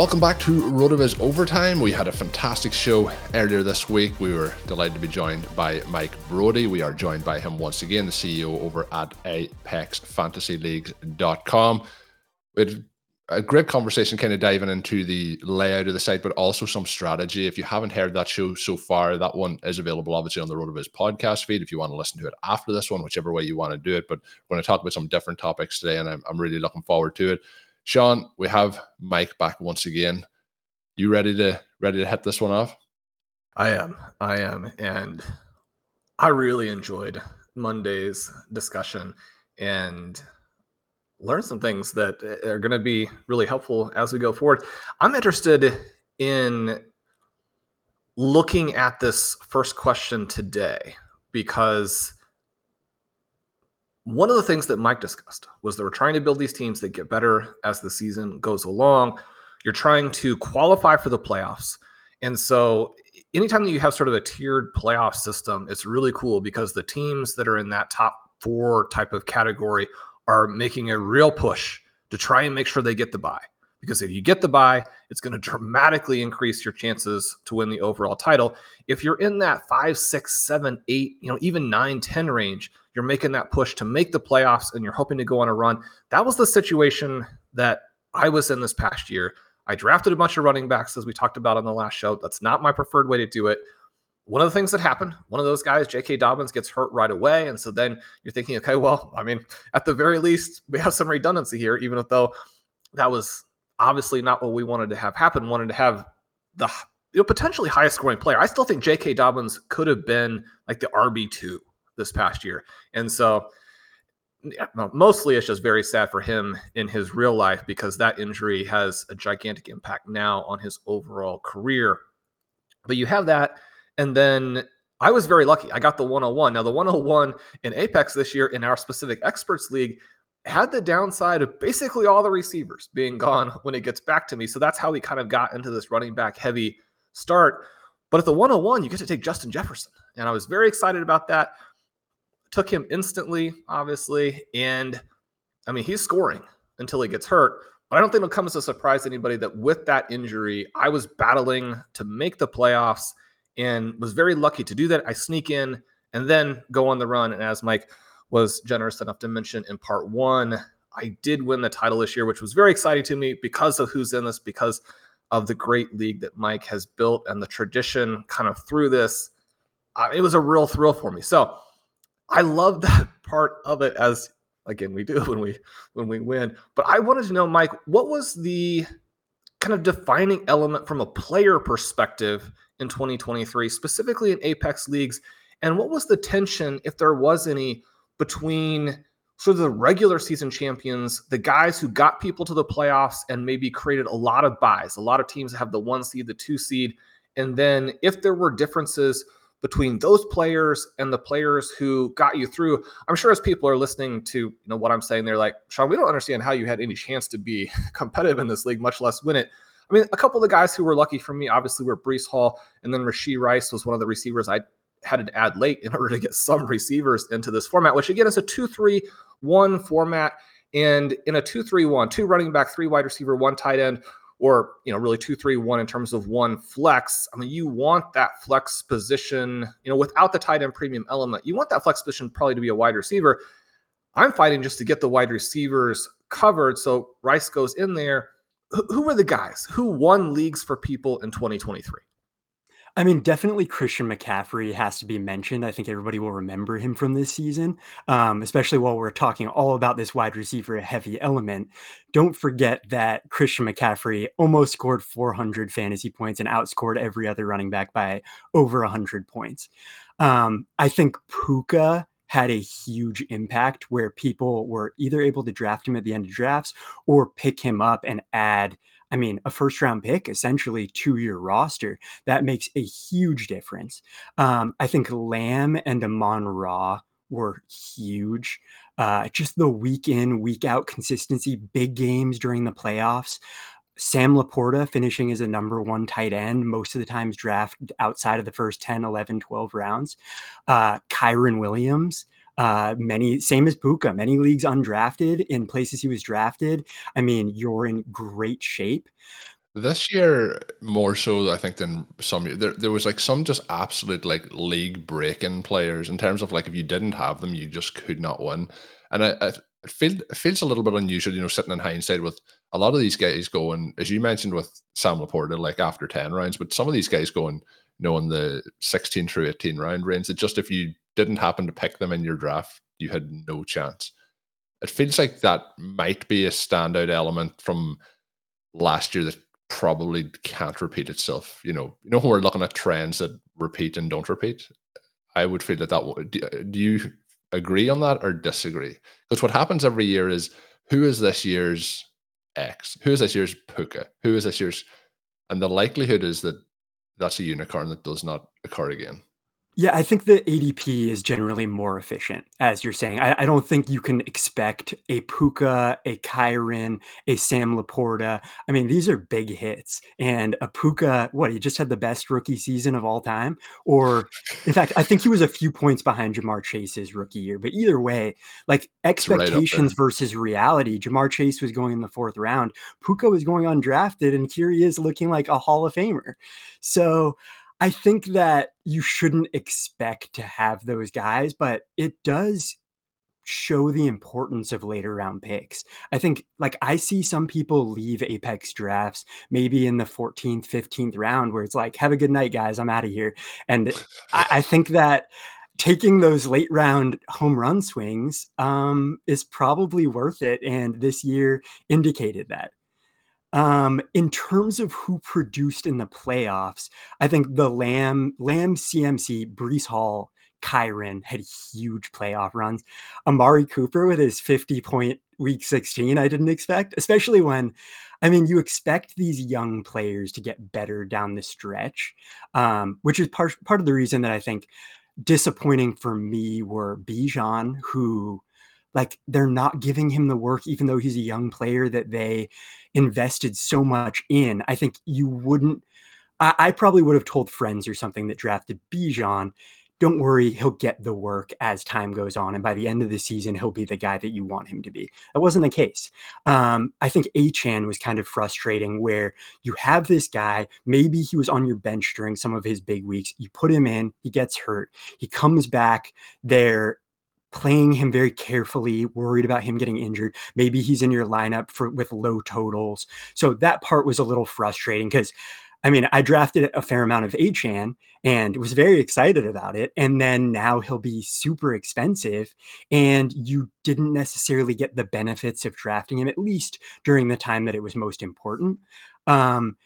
Welcome back to RotoViz Overtime. We had a fantastic show earlier this week. We were delighted to be joined by Mike Braude. We are joined by him once again, the CEO over at ApexFantasyLeagues.com. We had a great conversation kind of diving into the layout of the site, but also some strategy. If you haven't heard that show so far, that one is available obviously on the RotoViz podcast feed if you want to listen to it after this one, whichever way you want to do it. But we're going to talk about some different topics today, and I'm, I'm really looking forward to it. Shawn, we have Mike back once again. You ready to ready to hit this one off? I am. I am. And I really enjoyed Monday's discussion and learned some things that are going to be really helpful as we go forward. I'm interested in looking at this first question today because one of the things that Mike discussed was that we're trying to build these teams that get better as the season goes along. You're trying to qualify for the playoffs. And so anytime that you have sort of a tiered playoff system, it's really cool because the teams that are in that top four type of category are making a real push to try and make sure they get the buy. Because if you get the buy, it's going to dramatically increase your chances to win the overall title. If you're in that five, six, seven, eight, you know, even nine, 10 range, you're making that push to make the playoffs and you're hoping to go on a run. That was the situation that I was in this past year. I drafted a bunch of running backs, as we talked about on the last show. That's not my preferred way to do it. One of the things that happened, one of those guys, J.K. Dobbins, gets hurt right away. And so then you're thinking, okay, well, I mean, at the very least, we have some redundancy here, even though that was obviously not what we wanted to have happen. Wanted to have the you know, potentially highest scoring player. I still think J.K. Dobbins could have been like the RB2 this past year. And so mostly it's just very sad for him in his real life because that injury has a gigantic impact now on his overall career. But you have that. And then I was very lucky. I got the 101. Now, the 101 in Apex this year in our specific experts league had the downside of basically all the receivers being gone when it gets back to me. So that's how we kind of got into this running back heavy start. But at the 101, you get to take Justin Jefferson. And I was very excited about that. Took him instantly, obviously. And I mean, he's scoring until he gets hurt. But I don't think it'll come as a surprise to anybody that with that injury, I was battling to make the playoffs and was very lucky to do that. I sneak in and then go on the run. And as Mike was generous enough to mention in part one, I did win the title this year, which was very exciting to me because of who's in this, because of the great league that Mike has built and the tradition kind of through this. Uh, it was a real thrill for me. So I love that part of it as again we do when we when we win. But I wanted to know, Mike, what was the kind of defining element from a player perspective in 2023, specifically in Apex leagues, and what was the tension, if there was any, between sort of the regular season champions, the guys who got people to the playoffs and maybe created a lot of buys, a lot of teams have the one seed, the two seed, and then if there were differences between those players and the players who got you through. I'm sure as people are listening to you know what I'm saying, they're like, Shawn, we don't understand how you had any chance to be competitive in this league, much less win it. I mean, a couple of the guys who were lucky for me, obviously, were Breece Hall, and then Rashee Rice was one of the receivers I had to add late in order to get some receivers into this format, which again is a 2 3 1 format. And in a 2 3 1, two running back, three wide receiver, one tight end, or you know really two three one in terms of one flex i mean you want that flex position you know without the tight end premium element you want that flex position probably to be a wide receiver. I'm fighting just to get the wide receivers covered so rice goes in there. Who were the guys? Who won leagues for people in 2023 I mean, definitely Christian McCaffrey has to be mentioned. I think everybody will remember him from this season, um, especially while we're talking all about this wide receiver heavy element. Don't forget that Christian McCaffrey almost scored 400 fantasy points and outscored every other running back by over 100 points. Um, I think Puka had a huge impact where people were either able to draft him at the end of drafts or pick him up and add I mean, a first round pick essentially to your roster. That makes a huge difference. Um, I think Lamb and Amon Ra were huge. Uh, just the week in, week out consistency, big games during the playoffs. Sam LaPorta finishing as a number one tight end, most of the times draft outside of the first 10, 11, 12 rounds. Uh, Kyren Williams, uh, many same as Puka, many leagues undrafted in places he was drafted. I mean, you're in great shape. This year, more so, I think, than some. There, there was like some just absolute like league breaking players in terms of like if you didn't have them, you just could not win. And I, I feel, it feels a little bit unusual, you know, sitting in hindsight with a lot of these guys going, as you mentioned with Sam LaPorta, like after 10 rounds, but some of these guys going, you know, in the 16 through 18 round range, that just if you didn't happen to pick them in your draft, you had no chance. It feels like that might be a standout element from last year that probably can't repeat itself. You know, you know, we're looking at trends that repeat and don't repeat. I would feel that that would. Do you agree on that or disagree? Because what happens every year is who is this year's X? Who is this year's Puka? Who is this year's? And the likelihood is that that's a unicorn that does not occur again. Yeah, I think the ADP is generally more efficient, as you're saying. I, I don't think you can expect a Puka, a Kyren, a Sam LaPorta. I mean, these are big hits. And a Puka, what, he just had the best rookie season of all time? Or, in fact, I think he was a few points behind Ja'Marr Chase's rookie year. But either way, like expectations right versus reality, Ja'Marr Chase was going in the fourth round. Puka was going undrafted, and here he is looking like a Hall of Famer. So, I think that you shouldn't expect to have those guys, but it does show the importance of later round picks. I think like I see some people leave Apex drafts maybe in the 14th, 15th round where it's like, have a good night, guys. I'm out of here. And I, I, think that taking those late round home run swings um, is probably worth it. And this year indicated that. Um, in terms of who produced in the playoffs, I think the Lamb, Lamb CMC, Breece Hall, Kyren had huge playoff runs. Amari Cooper with his 50 point week 16, I didn't expect, especially when, I mean, you expect these young players to get better down the stretch, um, which is part, part of the reason that I think disappointing for me were Bijan, who like they're not giving him the work, even though he's a young player that they invested so much in. I think you wouldn't. I, I probably would have told friends or something that drafted Bijan. Don't worry, he'll get the work as time goes on. And by the end of the season, he'll be the guy that you want him to be. That wasn't the case. Um, I think Achane was kind of frustrating where you have this guy, maybe he was on your bench during some of his big weeks. You put him in, he gets hurt, he comes back. There playing him very carefully, worried about him getting injured. Maybe he's in your lineup for with low totals. So that part was a little frustrating because I mean, I drafted a fair amount of Achane and was very excited about it. And then now he'll be super expensive. And you didn't necessarily get the benefits of drafting him, at least during the time that it was most important. Um,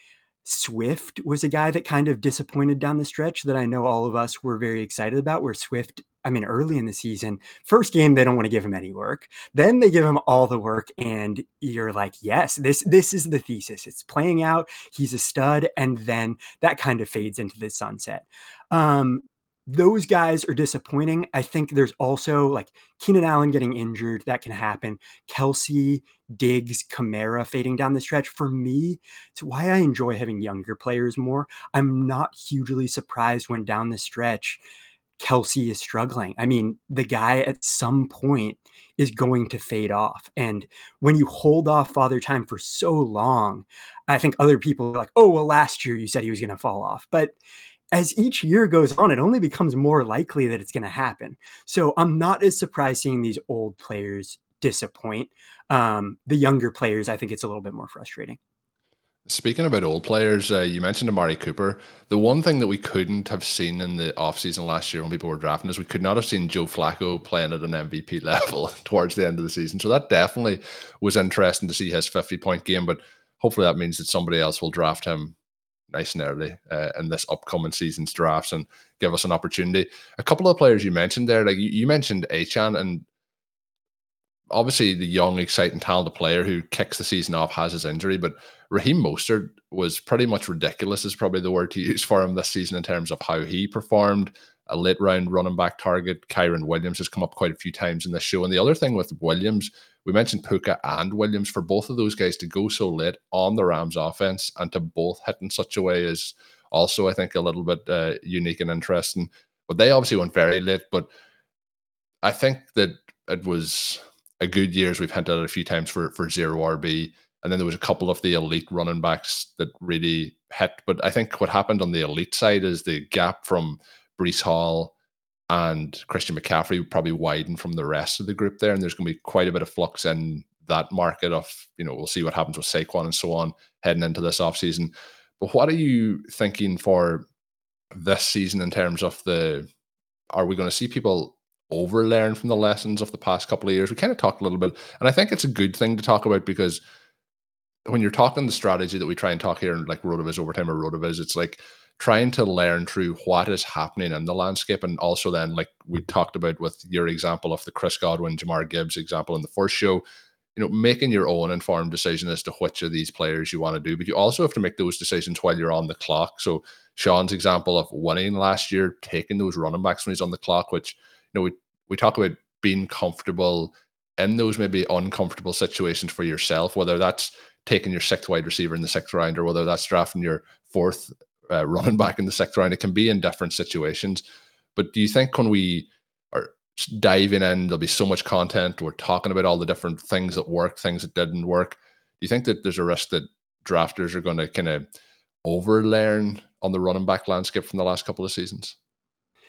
Swift was a guy that kind of disappointed down the stretch that I know all of us were very excited about, where Swift I mean, early in the season, first game they don't want to give him any work. Then they give him all the work, and you're like, yes, this this is the thesis. It's playing out. He's a stud, and then that kind of fades into the sunset. Um, those guys are disappointing. I think there's also like Keenan Allen getting injured. That can happen. Kelce, Diggs, Kamara fading down the stretch. For me, it's why I enjoy having younger players more. I'm not hugely surprised when down the stretch, Kelce is struggling. I mean, the guy at some point is going to fade off. And when you hold off Father Time for so long, I think other people are like, oh, well, last year you said he was going to fall off. But as each year goes on, it only becomes more likely that it's going to happen. So I'm not as surprised seeing these old players disappoint. Um, the younger players, I think it's a little bit more frustrating. Speaking about old players, uh, you mentioned Amari Cooper. The one thing that we couldn't have seen in the offseason last year when people were drafting is we could not have seen Joe Flacco playing at an MVP level towards the end of the season. So that definitely was interesting to see his 50 point game. But hopefully that means that somebody else will draft him nice and early uh, in this upcoming season's drafts and give us an opportunity. A couple of players you mentioned there, like you, you mentioned Achane, and obviously the young, exciting, talented player who kicks the season off has his injury, but Raheem Mostert was pretty much ridiculous, is probably the word to use for him this season in terms of how he performed. A late round running back target. Kyren Williams has come up quite a few times in this show. And the other thing with Williams, we mentioned Puka and Williams, for both of those guys to go so late on the Rams offense and to both hit in such a way is also, I think, a little bit uh, unique and interesting. But they obviously went very late. But I think that it was a good year, as we've hinted at a few times, for, for zero RB. And then there was a couple of the elite running backs that really hit. But I think what happened on the elite side is the gap from Breece Hall and Christian McCaffrey would probably widen from the rest of the group there. And there's going to be quite a bit of flux in that market of, you know, we'll see what happens with Saquon and so on heading into this offseason. But what are you thinking for this season in terms of the, are we going to see people overlearn from the lessons of the past couple of years? We kind of talked a little bit, and I think it's a good thing to talk about because when you're talking the strategy that we try and talk here, and like Rotoviz overtime or Rotoviz, it's like trying to learn through what is happening in the landscape. And also then, like we mm-hmm. talked about with your example of the Chris Godwin, Jahmyr Gibbs example in the first show, you know, making your own informed decision as to which of these players you want to do. But you also have to make those decisions while you're on the clock. So Shawn's example of winning last year, taking those running backs when he's on the clock, which, you know, we, we talk about being comfortable in those maybe uncomfortable situations for yourself, whether that's taking your sixth wide receiver in the sixth round or whether that's drafting your fourth uh, running back in the sixth round. It can be in different situations. But do you think when we are diving in, there'll be so much content. We're talking about all the different things that work, things that didn't work. Do you think that there's a risk that drafters are going to kind of overlearn on the running back landscape from the last couple of seasons?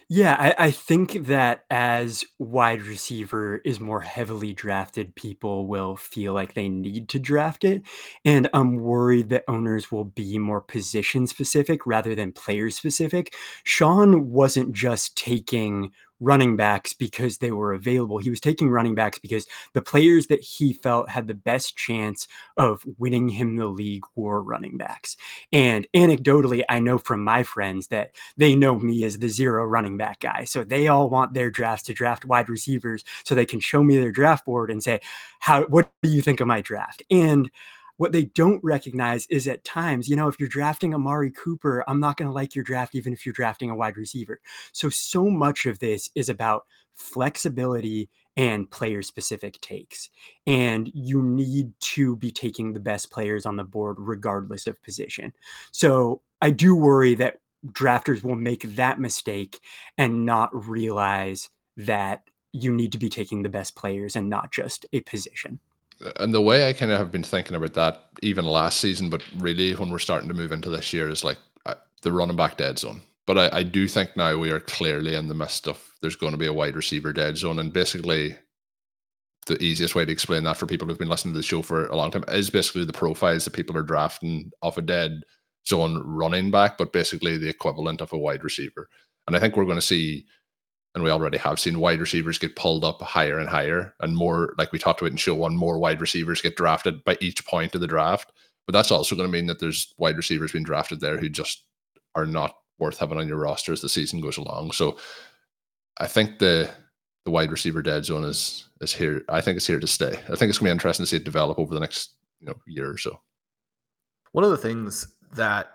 Yeah, I, I think that as wide receiver is more heavily drafted, people will feel like they need to draft it. And I'm worried that owners will be more position specific rather than player specific. Sean wasn't just taking running backs because they were available. He was taking running backs because the players that he felt had the best chance of winning him the league were running backs. And anecdotally, I know from my friends that they know me as the zero running back guy. So they all want their drafts to draft wide receivers so they can show me their draft board and say, "How what do you think of my draft?" And what they don't recognize is at times, you know, if you're drafting Amari Cooper, I'm not going to like your draft, even if you're drafting a wide receiver. So, so much of this is about flexibility and player specific takes. And you need to be taking the best players on the board, regardless of position. So, I do worry that drafters will make that mistake and not realize that you need to be taking the best players and not just a position and the way I kind of have been thinking about that even last season, but really when we're starting to move into this year is like uh, the running back dead zone. But I, I do think now we are clearly in the midst of there's going to be a wide receiver dead zone, and basically the easiest way to explain that for people who've been listening to the show for a long time is basically the profiles that people are drafting off a dead zone running back, but basically the equivalent of a wide receiver. And I think we're going to see and we already have seen wide receivers get pulled up higher and higher, and more like we talked about in show one, more wide receivers get drafted by each point of the draft. But that's also going to mean that there's wide receivers being drafted there who just are not worth having on your roster as the season goes along. So I think the the wide receiver dead zone is is here. I think it's here to stay. I think it's going to be interesting to see it develop over the next you know year or so. One of the things that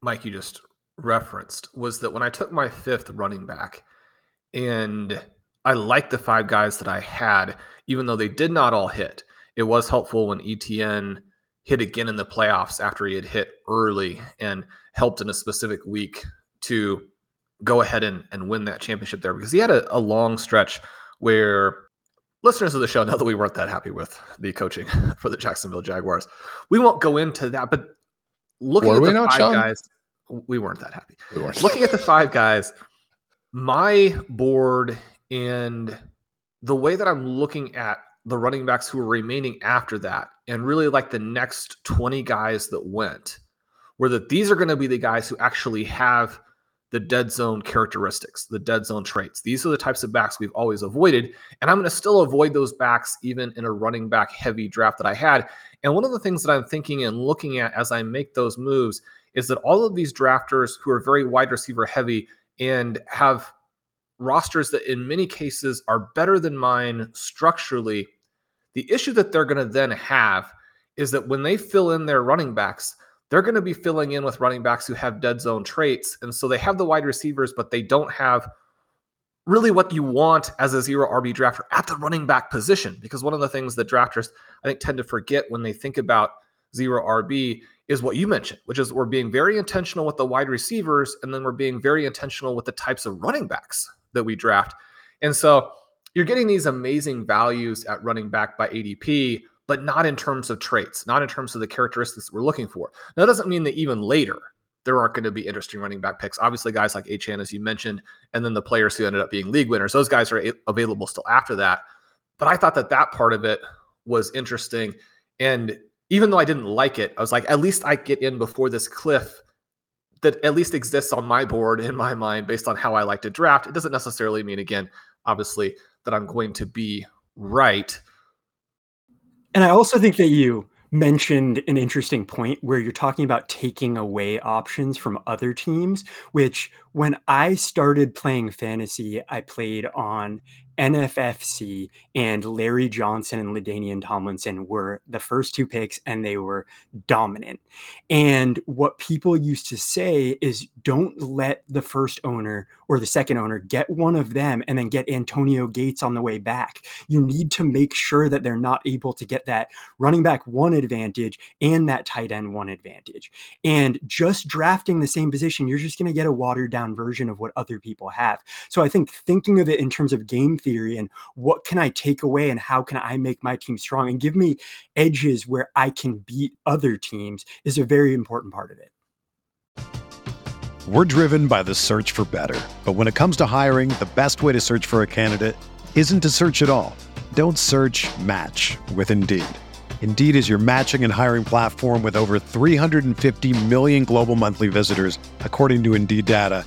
Mike you just referenced was that when I took my fifth running back and I liked the five guys that I had, even though they did not all hit. It was helpful when ETN hit again in the playoffs after he had hit early and helped in a specific week to go ahead and, and win that championship there because he had a, a long stretch where listeners of the show know that we weren't that happy with the coaching for the Jacksonville Jaguars. We won't go into that, but looking Were at the five Shawn? guys, we weren't that happy. We weren't. Looking at the five guys, my board and the way that I'm looking at the running backs who are remaining after that, and really like the next 20 guys that went, were that these are going to be the guys who actually have the dead zone characteristics, the dead zone traits. These are the types of backs we've always avoided. And I'm going to still avoid those backs even in a running back heavy draft that I had. And one of the things that I'm thinking and looking at as I make those moves is that all of these drafters who are very wide receiver heavy and have rosters that in many cases are better than mine structurally, the issue that they're going to then have is that when they fill in their running backs, they're going to be filling in with running backs who have dead zone traits. And so they have the wide receivers, but they don't have really what you want as a zero RB drafter at the running back position. Because one of the things that drafters, I think, tend to forget when they think about zero RB is what you mentioned, which is we're being very intentional with the wide receivers, and then we're being very intentional with the types of running backs that we draft. And so you're getting these amazing values at running back by ADP, but not in terms of traits, not in terms of the characteristics we're looking for. Now, that doesn't mean that even later there aren't going to be interesting running back picks. Obviously, guys like Achane, as you mentioned, and then the players who ended up being league winners, those guys are available still after that. But I thought that that part of it was interesting. And even though I didn't like it, I was like, at least I get in before this cliff that at least exists on my board in my mind based on how I like to draft. It doesn't necessarily mean, again, obviously, that I'm going to be right. And I also think that you mentioned an interesting point where you're talking about taking away options from other teams, which when I started playing fantasy, I played on NFFC and Larry Johnson and LaDainian Tomlinson were the first two picks and they were dominant. And what people used to say is don't let the first owner or the second owner get one of them and then get Antonio Gates on the way back. You need to make sure that they're not able to get that running back one advantage and that tight end one advantage. And just drafting the same position, you're just going to get a watered down version of what other people have. So I think thinking of it in terms of game theory and what can I take away and how can I make my team strong and give me edges where I can beat other teams is a very important part of it. We're driven by the search for better. But when it comes to hiring, the best way to search for a candidate isn't to search at all. Don't search match with Indeed. Indeed is your matching and hiring platform with over 350 million global monthly visitors, according to Indeed data,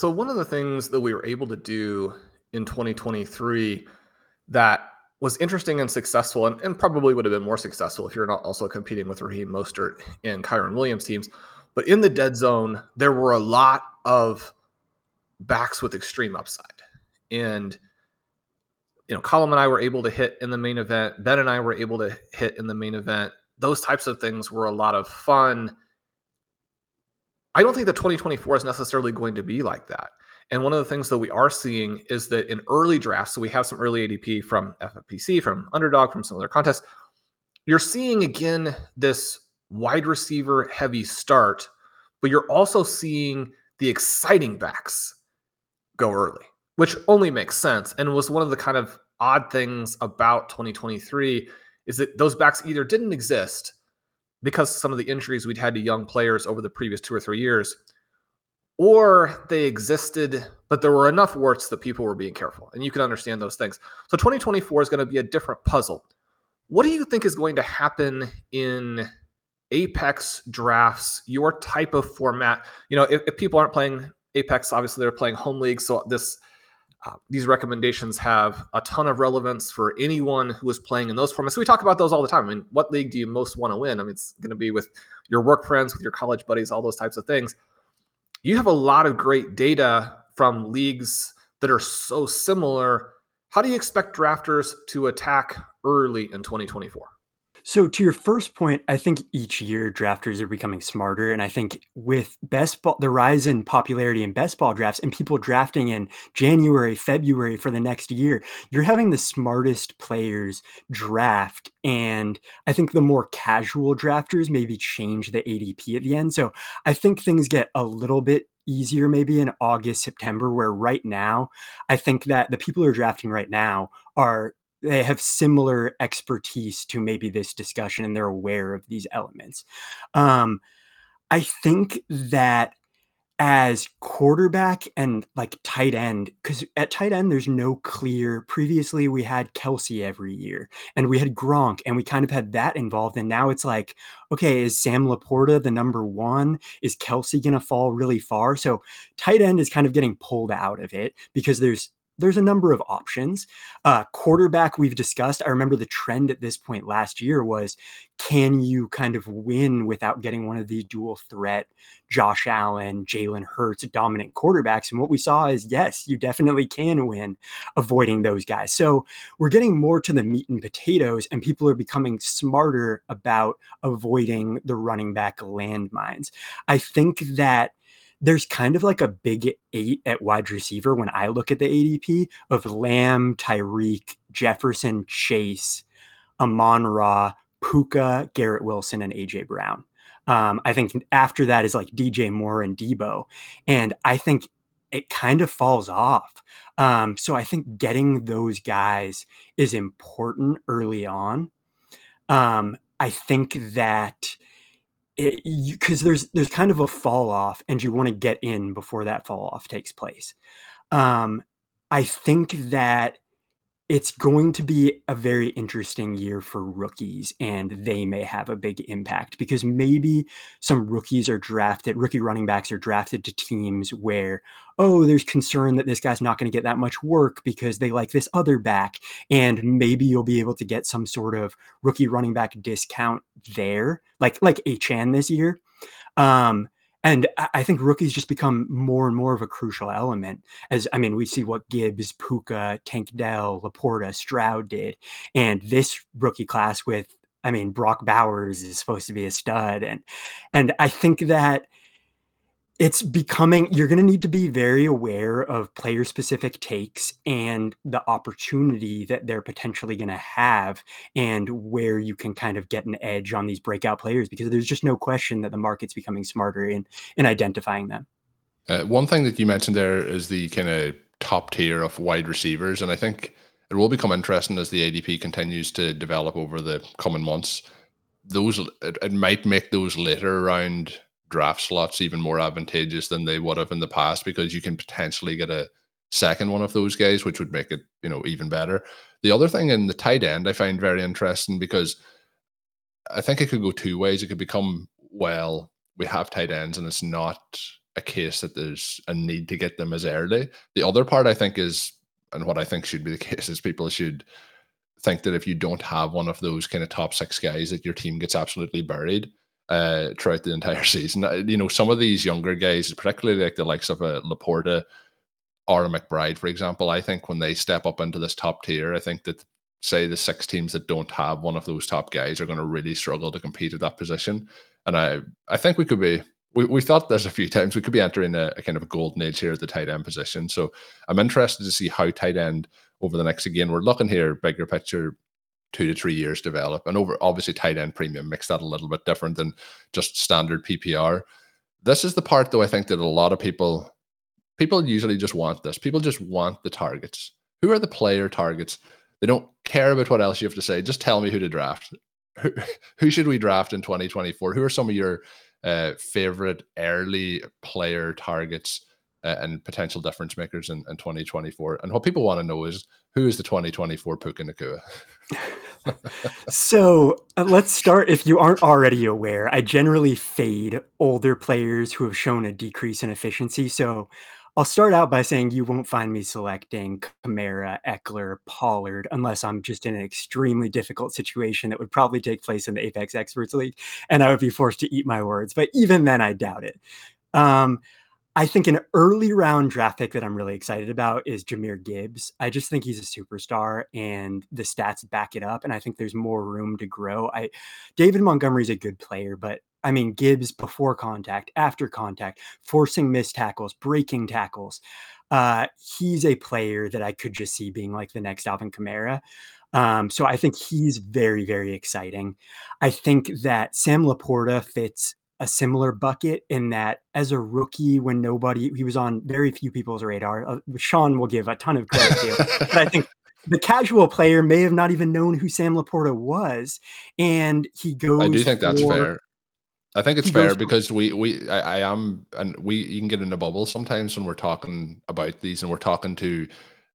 So one of the things that we were able to do in 2023 that was interesting and successful, and, and probably would have been more successful if you're not also competing with Raheem Mostert and Kyren Williams teams. But in the dead zone, there were a lot of backs with extreme upside. And you know, Colm and I were able to hit in the main event. Ben and I were able to hit in the main event. Those types of things were a lot of fun. I don't think that 2024 is necessarily going to be like that. And one of the things that we are seeing is that in early drafts, so we have some early ADP from FFPC, from Underdog, from some other contests, you're seeing again this wide receiver heavy start, but you're also seeing the exciting backs go early, which only makes sense and was one of the kind of odd things about 2023 is that those backs either didn't exist because some of the injuries we'd had to young players over the previous two or three years, or they existed, but there were enough warts that people were being careful. And you can understand those things. So 2024 is going to be a different puzzle. What do you think is going to happen in Apex drafts, your type of format? You know, if, if people aren't playing Apex, obviously they're playing home league. So this uh, these recommendations have a ton of relevance for anyone who is playing in those formats. So we talk about those all the time. I mean, what league do you most want to win? I mean, it's going to be with your work friends, with your college buddies, all those types of things. You have a lot of great data from leagues that are so similar. How do you expect drafters to attack early in 2024? So to your first point, I think each year drafters are becoming smarter. And I think with best ball, the rise in popularity in best ball drafts and people drafting in January, February for the next year, you're having the smartest players draft. And I think the more casual drafters maybe change the ADP at the end. So I think things get a little bit easier maybe in August, September, where right now, I think that the people who are drafting right now are they have similar expertise to maybe this discussion and they're aware of these elements. Um, I think that as quarterback and like tight end, because at tight end, there's no clear. Previously, we had Kelce every year and we had Gronk and we kind of had that involved. And now it's like, okay, is Sam LaPorta the number one? Is Kelce going to fall really far? So tight end is kind of getting pulled out of it because there's there's a number of options. Uh, quarterback, we've discussed. I remember the trend at this point last year was can you kind of win without getting one of these dual threat Josh Allen, Jalen Hurts, dominant quarterbacks? And what we saw is yes, you definitely can win avoiding those guys. So we're getting more to the meat and potatoes, and people are becoming smarter about avoiding the running back landmines. I think that there's kind of like a big eight at wide receiver when I look at the ADP of Lamb, Tyreek, Jefferson, Chase, Amon Ra, Puka, Garrett Wilson, and AJ Brown. Um, I think after that is like DJ Moore and Deebo. And I think it kind of falls off. Um, so I think getting those guys is important early on. Um, I think that because there's there's kind of a fall off and you want to get in before that fall off takes place. Um i think that it's going to be a very interesting year for rookies and they may have a big impact because maybe some rookies are drafted rookie running backs are drafted to teams where oh there's concern that this guy's not going to get that much work because they like this other back and maybe you'll be able to get some sort of rookie running back discount there like like Achane this year. Um and I think rookies just become more and more of a crucial element. As I mean, we see what Gibbs, Puka, Tank Dell, LaPorta, Stroud did. And this rookie class with, I mean, Brock Bowers is supposed to be a stud. And and I think that it's becoming you're going to need to be very aware of player specific takes and the opportunity that they're potentially going to have and where you can kind of get an edge on these breakout players because there's just no question that the market's becoming smarter in in identifying them. Uh, one thing that you mentioned there is the kind of top tier of wide receivers and i think it will become interesting as the adp continues to develop over the coming months. Those it, it might make those later round draft slots even more advantageous than they would have in the past because you can potentially get a second one of those guys, which would make it, you know, even better. The other thing in the tight end I find very interesting because I think it could go two ways. It could become, well, we have tight ends and it's not a case that there's a need to get them as early. The other part I think is, and what I think should be the case is people should think that if you don't have one of those kind of top six guys, that your team gets absolutely buried uh, throughout the entire season. Uh, you know, some of these younger guys, particularly like the likes of a uh, LaPorta, or a McBride, for example. I think when they step up into this top tier, I think that say the six teams that don't have one of those top guys are going to really struggle to compete at that position. And I, I think we could be. We, we thought there's a few times we could be entering a, a kind of a golden age here at the tight end position. So I'm interested to see how tight end over the next again. We're looking here bigger picture, two to three years develop, and over obviously tight end premium makes that a little bit different than just standard PPR. This is the part though I think that a lot of people people usually just want this. People just want the targets. Who are the player targets? They don't care about what else you have to say. Just tell me who to draft. Who, who should we draft in 2024? Who are some of your uh, favorite early player targets and potential difference makers in, in 2024? And what people want to know is who is the 2024 Puka Nacua? so uh, let's start. If you aren't already aware, I generally fade older players who have shown a decrease in efficiency. So I'll start out by saying you won't find me selecting Kamara, Ekeler, Pollard, unless I'm just in an extremely difficult situation that would probably take place in the Apex Experts League, and I would be forced to eat my words. But even then, I doubt it. Um, I think an early round draft pick that I'm really excited about is Jahmyr Gibbs. I just think he's a superstar and the stats back it up. And I think there's more room to grow. I David Montgomery's a good player, but I mean Gibbs before contact, after contact, forcing missed tackles, breaking tackles. Uh, he's a player that I could just see being like the next Alvin Kamara. Um, so I think he's very, very exciting. I think that Sam LaPorta fits a similar bucket in that as a rookie when nobody he was on very few people's radar uh, shawn will give a ton of credit to but i think the casual player may have not even known who sam laporta was and he goes i do think for, that's fair. I think it's fair because for, we we I, I am and we you can get in a bubble sometimes when we're talking about these and we're talking to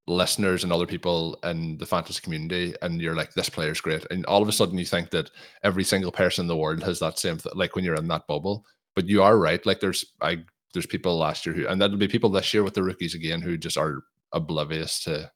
listeners and other people in the fantasy community and you're like this player's great. And all of a sudden you think that every single person in the world has that same th- like when you're in that bubble. But you are right. Like there's i there's people last year who and that'll be people this year with the rookies again who just are oblivious to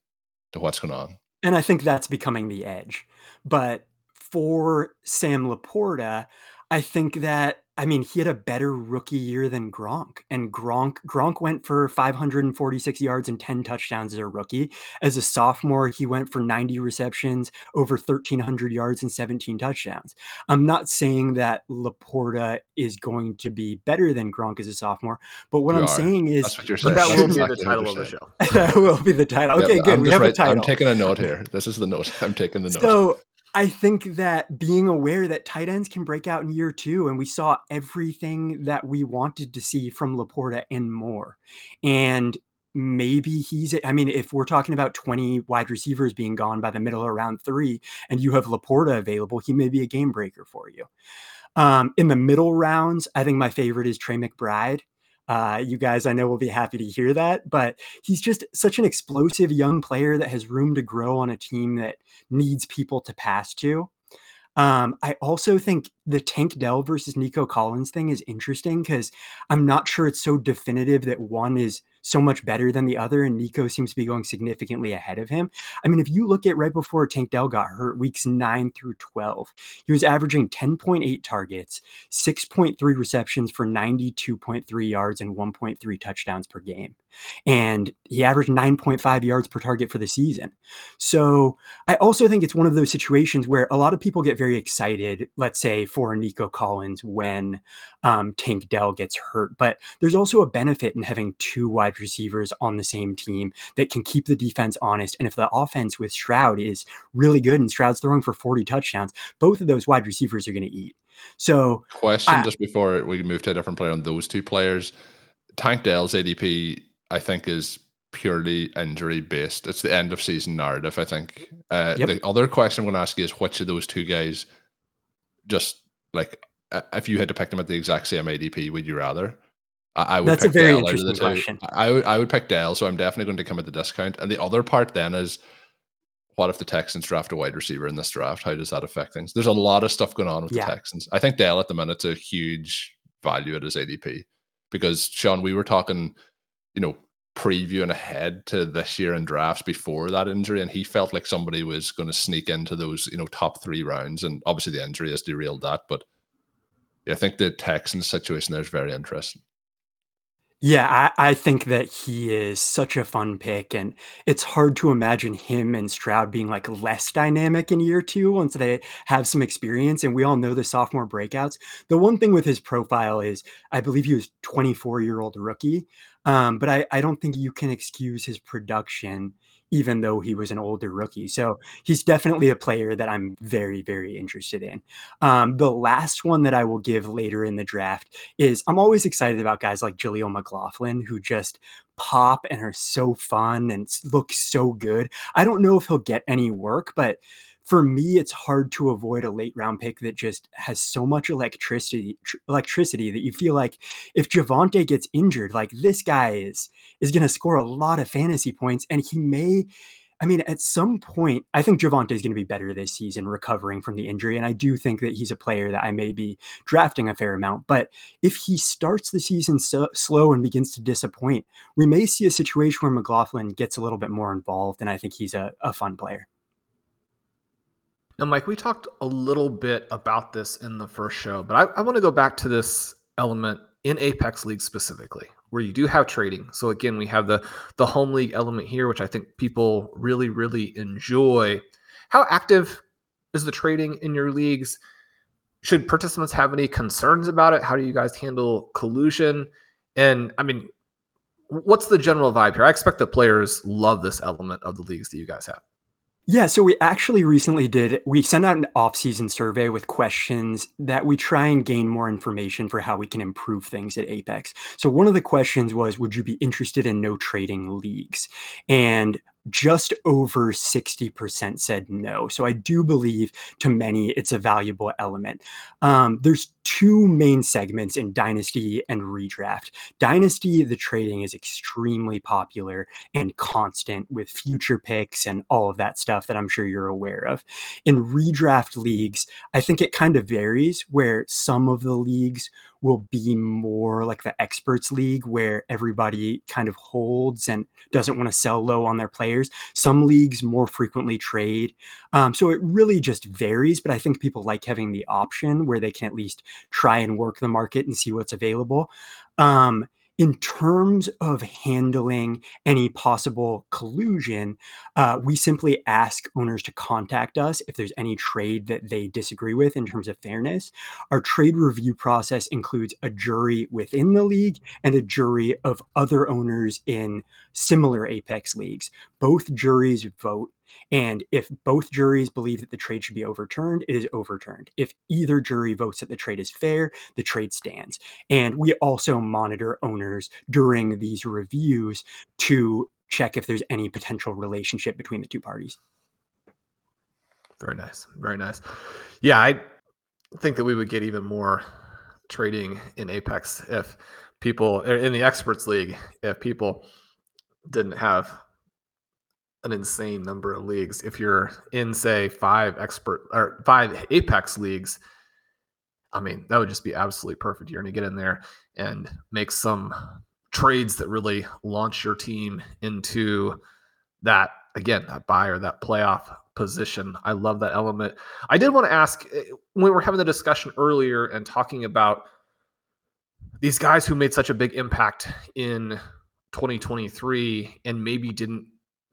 to what's going on. And i think that's becoming the edge. But for sam laporta i think that I mean, he had a better rookie year than Gronk, and Gronk Gronk went for 546 yards and 10 touchdowns as a rookie. As a sophomore, he went for 90 receptions, over 1300 yards and 17 touchdowns. I'm not saying that Laporta is going to be better than Gronk as a sophomore, but what you I'm are. saying is that will be the title of the show. that will be the title. Okay, yeah, good. I'm we have right, a title. I'm taking a note here. This is the note. I'm taking the note. So I think that being aware that tight ends can break out in year two, and we saw everything that we wanted to see from Laporta and more. And maybe he's, I mean, if we're talking about 20 wide receivers being gone by the middle of round three, and you have Laporta available, he may be a game breaker for you. Um, in the middle rounds, I think my favorite is Trey McBride. Uh, you guys, I know, will be happy to hear that, but he's just such an explosive young player that has room to grow on a team that needs people to pass to. Um, I also think the Tank Dell versus Nico Collins thing is interesting because I'm not sure it's so definitive that one is so much better than the other, and Nico seems to be going significantly ahead of him. I mean, if you look at right before Tank Dell got hurt, weeks nine through 12, he was averaging 10.8 targets, 6.3 receptions for 92.3 yards, and 1.3 touchdowns per game. And he averaged 9.5 yards per target for the season. So I also think it's one of those situations where a lot of people get very excited, let's say, for Nico Collins when um, Tank Dell gets hurt. But there's also a benefit in having two wide receivers on the same team that can keep the defense honest. And if the offense with Stroud is really good and Stroud's throwing for 40 touchdowns, both of those wide receivers are going to eat. So, question I, just before we move to a different player on those two players, Tank Dell's ADP, I think, is purely injury based. It's the end of season narrative, I think. Uh, yep. The other question I'm going to ask you is which of those two guys just like if you had to pick them at the exact same ADP, would you rather? I, I would That's pick a very Dell interesting question. I would I would pick Dell, so I'm definitely going to come at the discount. And the other part then is what if the Texans draft a wide receiver in this draft? How does that affect things? There's a lot of stuff going on with yeah. the Texans. I think Dell at the minute's a huge value at his ADP because Shawn, we were talking, you know, previewing ahead to this year in drafts before that injury, and he felt like somebody was going to sneak into those, you know, top three rounds. And obviously the injury has derailed that, but I think the Texans situation there is very interesting. Yeah, I, I think that he is such a fun pick, and it's hard to imagine him and Stroud being like less dynamic in year two once they have some experience. And we all know the sophomore breakouts. The one thing with his profile is, I believe he was 24 year old rookie, um, but I, I don't think you can excuse his production even though he was an older rookie. So he's definitely a player that I'm very, very interested in. Um, the last one that I will give later in the draft is I'm always excited about guys like Jaleel McLaughlin, who just pop and are so fun and look so good. I don't know if he'll get any work, but for me, it's hard to avoid a late round pick that just has so much electricity, tr- electricity that you feel like if Javonte gets injured, like this guy is is going to score a lot of fantasy points, and he may. I mean, at some point, I think Javonte is going to be better this season, recovering from the injury, and I do think that he's a player that I may be drafting a fair amount. But if he starts the season so, slow and begins to disappoint, we may see a situation where McLaughlin gets a little bit more involved, and I think he's a, a fun player. Now, Mike, we talked a little bit about this in the first show, but I, I want to go back to this element in Apex League specifically, where you do have trading. So again, we have the the home league element here, which I think people really, really enjoy. How active is the trading in your leagues? Should participants have any concerns about it? How do you guys handle collusion? And I mean, what's the general vibe here? I expect the players love this element of the leagues that you guys have. Yeah, so we actually recently did we sent out an off-season survey with questions that we try and gain more information for how we can improve things at Apex. So one of the questions was would you be interested in no trading leagues? And just over 60% said no. So I do believe to many it's a valuable element. Um, there's two main segments in Dynasty and Redraft. Dynasty, the trading is extremely popular and constant with future picks and all of that stuff that I'm sure you're aware of. In Redraft leagues, I think it kind of varies where some of the leagues will be more like the experts league where everybody kind of holds and doesn't want to sell low on their players. Some leagues more frequently trade. Um, so it really just varies, but I think people like having the option where they can at least try and work the market and see what's available. Um, in terms of handling any possible collusion, uh, we simply ask owners to contact us if there's any trade that they disagree with in terms of fairness. Our trade review process includes a jury within the league and a jury of other owners in similar Apex leagues. Both juries vote and if both juries believe that the trade should be overturned, it is overturned. If either jury votes that the trade is fair, the trade stands. And we also monitor owners during these reviews to check if there's any potential relationship between the two parties. Very nice. Very nice. Yeah, I think that we would get even more trading in Apex if people in the experts league if people didn't have an insane number of leagues. If you're in, say, five expert or five Apex leagues, I mean, that would just be absolutely perfect. You're going to get in there and make some trades that really launch your team into that, again, that buy or that playoff position. I love that element. I did want to ask eh, when we were having the discussion earlier and talking about these guys who made such a big impact in 2023 and maybe didn't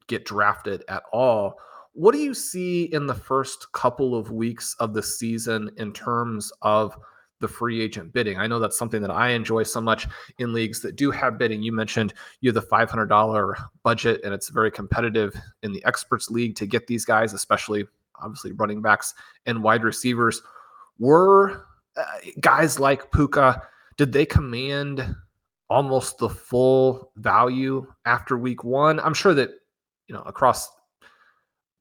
get drafted at all. What do you see in the first couple of weeks of the season in terms of the free agent bidding? I know that's something that I enjoy so much in leagues that do have bidding. You mentioned you have the $500 budget, and it's very competitive in the experts league to get these guys, especially obviously running backs and wide receivers. Were uh, guys like Puka, did they command almost the full value after week one? I'm sure that you know across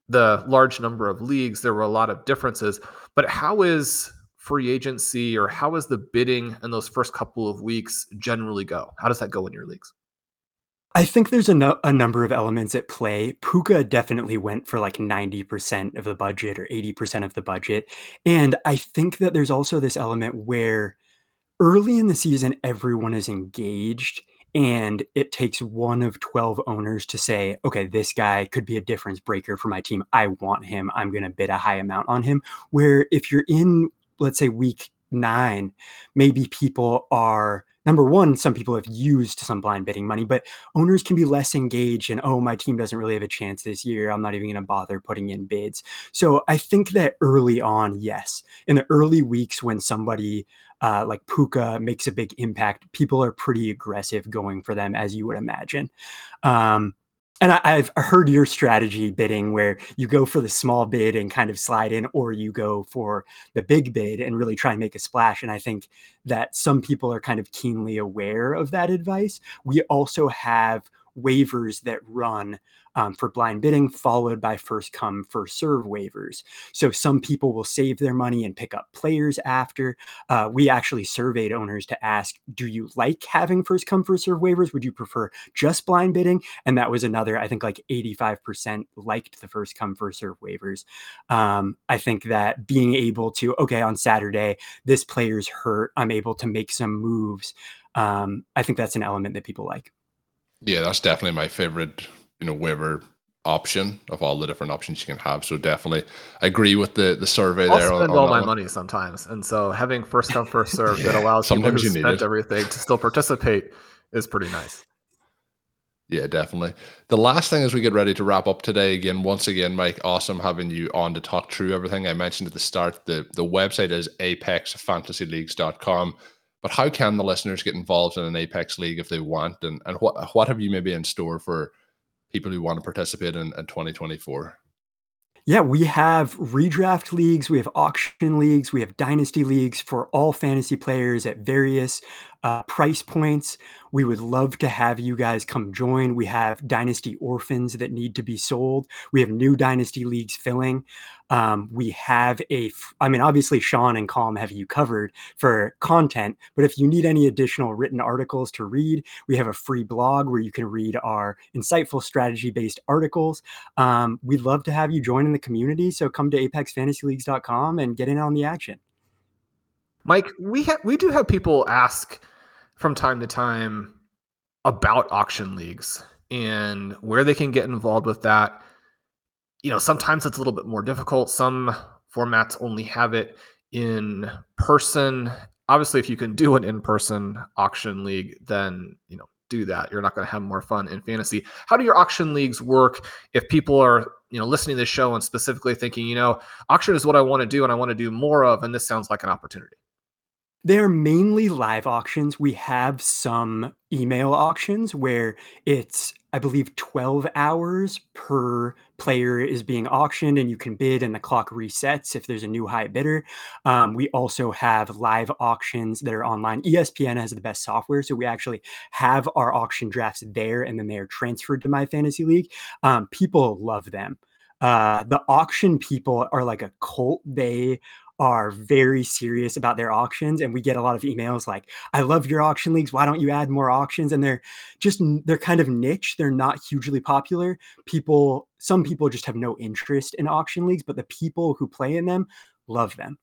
the large number of leagues there were a lot of differences but how is free agency or how is the bidding in those first couple of weeks generally go how does that go in your leagues I think there's a, no, a number of elements at play. Puka definitely went for like 90% of the budget or 80% of the budget. And I think that there's also this element where early in the season, everyone is engaged and it takes one of 12 owners to say, okay, this guy could be a difference breaker for my team. I want him. I'm going to bid a high amount on him. Where if you're in, let's say, week nine, maybe people are number one, some people have used some blind bidding money, but owners can be less engaged and, oh, my team doesn't really have a chance this year. I'm not even going to bother putting in bids. So I think that early on, yes, in the early weeks when somebody uh, like Puka makes a big impact, people are pretty aggressive going for them, as you would imagine. Um, and I, have heard your strategy bidding where you go for the small bid and kind of slide in, or you go for the big bid and really try and make a splash. And I think that some people are kind of keenly aware of that advice. We also have waivers that run um, for blind bidding, followed by first come, first serve waivers. So some people will save their money and pick up players after. Uh, we actually surveyed owners to ask, do you like having first come, first serve waivers? Would you prefer just blind bidding? And that was another, I think like 85% liked the first come, first serve waivers. Um, I think that being able to, okay, on Saturday, this player's hurt, I'm able to make some moves. Um, I think that's an element that people like. Yeah, that's definitely my favorite you know waiver option of all the different options you can have. So definitely, I agree with the the survey I'll there. Spend on, all my one. money sometimes, and so having first come first serve that allows sometimes people who spent everything to still participate is pretty nice. Yeah, definitely. The last thing as we get ready to wrap up today, again, once again, Mike, awesome having you on to talk through everything. I mentioned at the start the the website is apexfantasyleagues.com. But how can the listeners get involved in an Apex League if they want? And and what what have you maybe in store for people who want to participate in, in 2024? Yeah, we have redraft leagues, we have auction leagues, we have dynasty leagues for all fantasy players at various uh, price points. We would love to have you guys come join. We have dynasty orphans that need to be sold. We have new dynasty leagues filling. Um, we have a, I mean, obviously, Shawn and Colm have you covered for content, but if you need any additional written articles to read, we have a free blog where you can read our insightful strategy based articles. Um, we'd love to have you join in the community. So come to apexfantasyleagues.com and get in on the action. Mike, we have we do have people ask from time to time about auction leagues and where they can get involved with that you know, sometimes it's a little bit more difficult. Some formats only have it in person. Obviously, if you can do an in-person auction league, then you know do that. You're not going to have more fun in fantasy. How do your auction leagues work? If people are you know listening to this show and specifically thinking, you know, auction is what I want to do and I want to do more of, and this sounds like an opportunity. They're mainly live auctions. We have some email auctions where it's, I believe, 12 hours per player is being auctioned and you can bid and the clock resets if there's a new high bidder. Um, we also have live auctions that are online. ESPN has the best software. So we actually have our auction drafts there and then they are transferred to MyFantasyLeague. Um, people love them. Uh, the auction people are like a cult. They are very serious about their auctions and we get a lot of emails like i love your auction leagues why don't you add more auctions? and they're just they're kind of niche they're not hugely popular. People some people just have no interest in auction leagues but the people who play in them love them.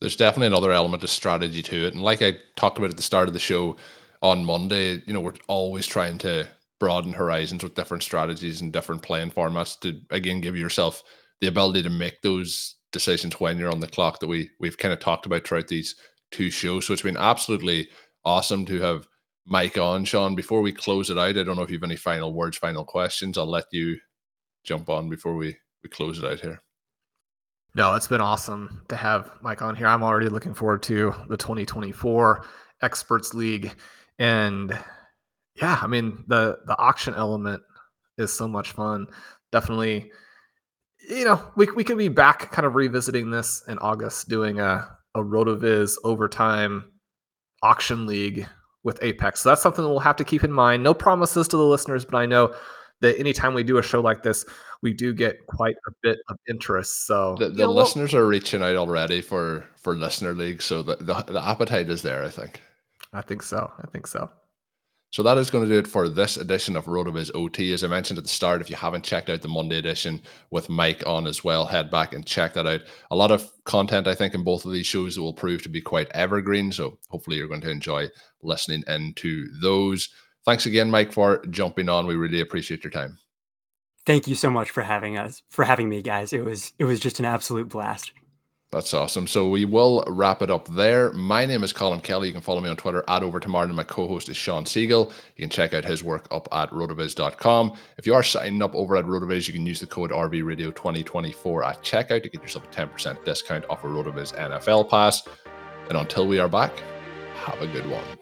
There's definitely another element of strategy to it and like i talked about at the start of the show on monday you know we're always trying to broaden horizons with different strategies and different playing formats to again give yourself the ability to make those decisions when you're on the clock that we we've kind of talked about throughout these two shows. So it's been absolutely awesome to have Mike on, Shawn. Before we close it out, I don't know if you have any final words, final questions. I'll let you jump on before we we close it out here. No, it's been awesome to have Mike on here. I'm already looking forward to the 2024 Experts League, and yeah, I mean the the auction element is so much fun. Definitely you know, we, we could be back kind of revisiting this in August, doing a, a RotoViz overtime auction league with Apex. So that's something that we'll have to keep in mind. No promises to the listeners, but I know that anytime we do a show like this, we do get quite a bit of interest. So the, the listeners are reaching out already for for listener leagues, so the, the the appetite is there. I think. I think so. I think so. So that is going to do it for this edition of RotoViz OT. As I mentioned at the start, if you haven't checked out the Monday edition with Mike on as well, head back and check that out. A lot of content, I think, in both of these shows that will prove to be quite evergreen. So hopefully you're going to enjoy listening into those. Thanks again, Mike, for jumping on. We really appreciate your time. Thank you so much for having us, for having me, guys. It was it was just an absolute blast. That's awesome. So we will wrap it up there. My name is Colm Kelly. You can follow me on Twitter at OvertimeIreland. My co-host is Shawn Siegele. You can check out his work up at rotoviz.com. If you are signing up over at Rotoviz, you can use the code RVRadio 2024 at checkout to get yourself a 10% discount off a Rotoviz NFL pass. And until we are back, have a good one.